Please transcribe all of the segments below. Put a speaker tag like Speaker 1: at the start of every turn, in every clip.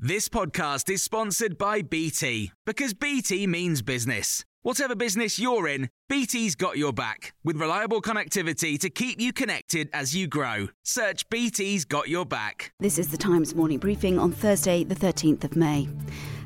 Speaker 1: This podcast is sponsored by BT because BT means business. Whatever business you're in, BT's got your back with reliable connectivity to keep you connected as you grow. Search BT's got your back.
Speaker 2: This is the Times morning briefing on Thursday, the 13th of May.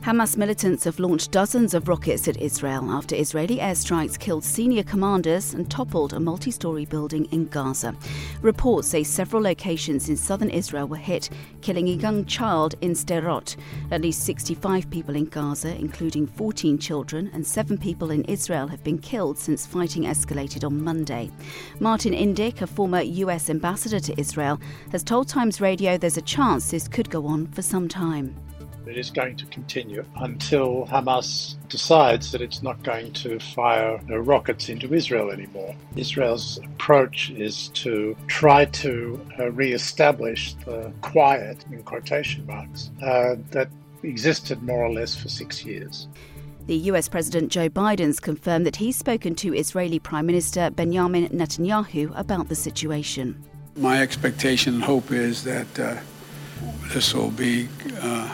Speaker 2: Hamas militants have launched dozens of rockets at Israel after Israeli airstrikes killed senior commanders and toppled a multi story building in Gaza. Reports say several locations in southern Israel were hit, killing a young child in Sderot. At least 65 people in Gaza, including 14 children and 7 people in Israel, have been killed since fighting escalated on Monday. Martin Indyk, a former US ambassador to Israel, has told Times Radio there's a chance this could go on for some time.
Speaker 3: It is going to continue until Hamas decides that it's not going to fire rockets into Israel anymore. Israel's approach is to try to uh, re-establish the quiet, in quotation marks, uh, that existed more or less for six years.
Speaker 2: The US President Joe Biden's confirmed that he's spoken to Israeli Prime Minister Benjamin Netanyahu about the situation.
Speaker 4: My expectation and hope is that uh, this will be uh,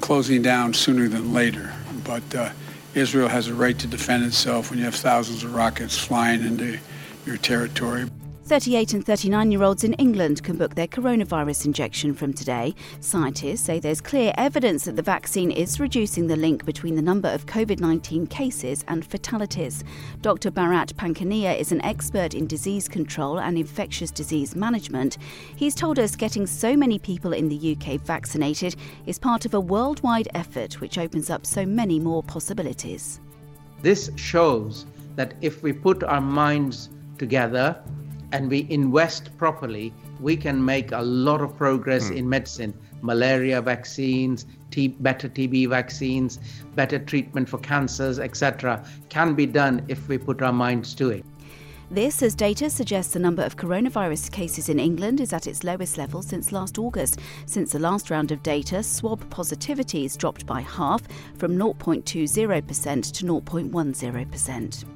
Speaker 4: closing down sooner than later. But uh, Israel has a right to defend itself when you have thousands of rockets flying into your territory.
Speaker 2: 38 and 39 year olds in England can book their coronavirus injection from today. Scientists say there's clear evidence that the vaccine is reducing the link between the number of COVID 19 cases and fatalities. Dr. Bharat Pankhania is an expert in disease control and infectious disease management. He's told us getting so many people in the UK vaccinated is part of a worldwide effort which opens up so many more possibilities.
Speaker 5: This shows that if we put our minds together, and we invest properly, we can make a lot of progress mm. in medicine. Malaria vaccines, T- better TB vaccines, better treatment for cancers, etc., can be done if we put our minds to it.
Speaker 2: This, as data suggests the number of coronavirus cases in England is at its lowest level since last August. Since the last round of data, swab positivities dropped by half from 0.20% to 0.10%.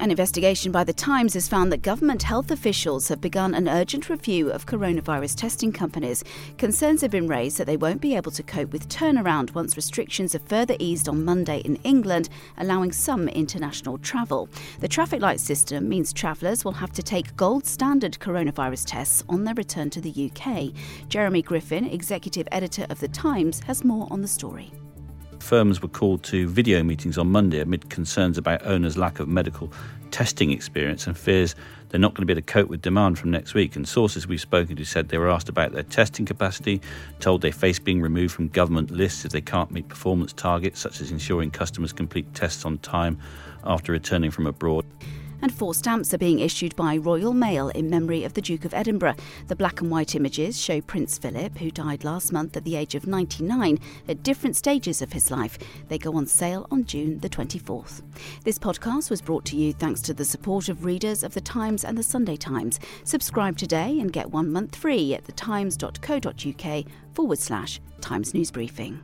Speaker 2: An investigation by The Times has found that government health officials have begun an urgent review of coronavirus testing companies. Concerns have been raised that they won't be able to cope with turnaround once restrictions are further eased on Monday in England, allowing some international travel. The traffic light system means travellers will have to take gold standard coronavirus tests on their return to the UK. Jeremy Griffin, executive editor of The Times, has more on the story.
Speaker 6: Firms were called to video meetings on Monday amid concerns about owners' lack of medical testing experience and fears they're not going to be able to cope with demand from next week. And sources we've spoken to said they were asked about their testing capacity, told they face being removed from government lists if they can't meet performance targets, such as ensuring customers complete tests on time after returning from abroad
Speaker 2: and four stamps are being issued by Royal Mail in memory of the Duke of Edinburgh. The black and white images show Prince Philip, who died last month at the age of 99, at different stages of his life. They go on sale on June the 24th. This podcast was brought to you thanks to the support of readers of The Times and The Sunday Times. Subscribe today and get one month free at thetimes.co.uk forward slash Times News Briefing.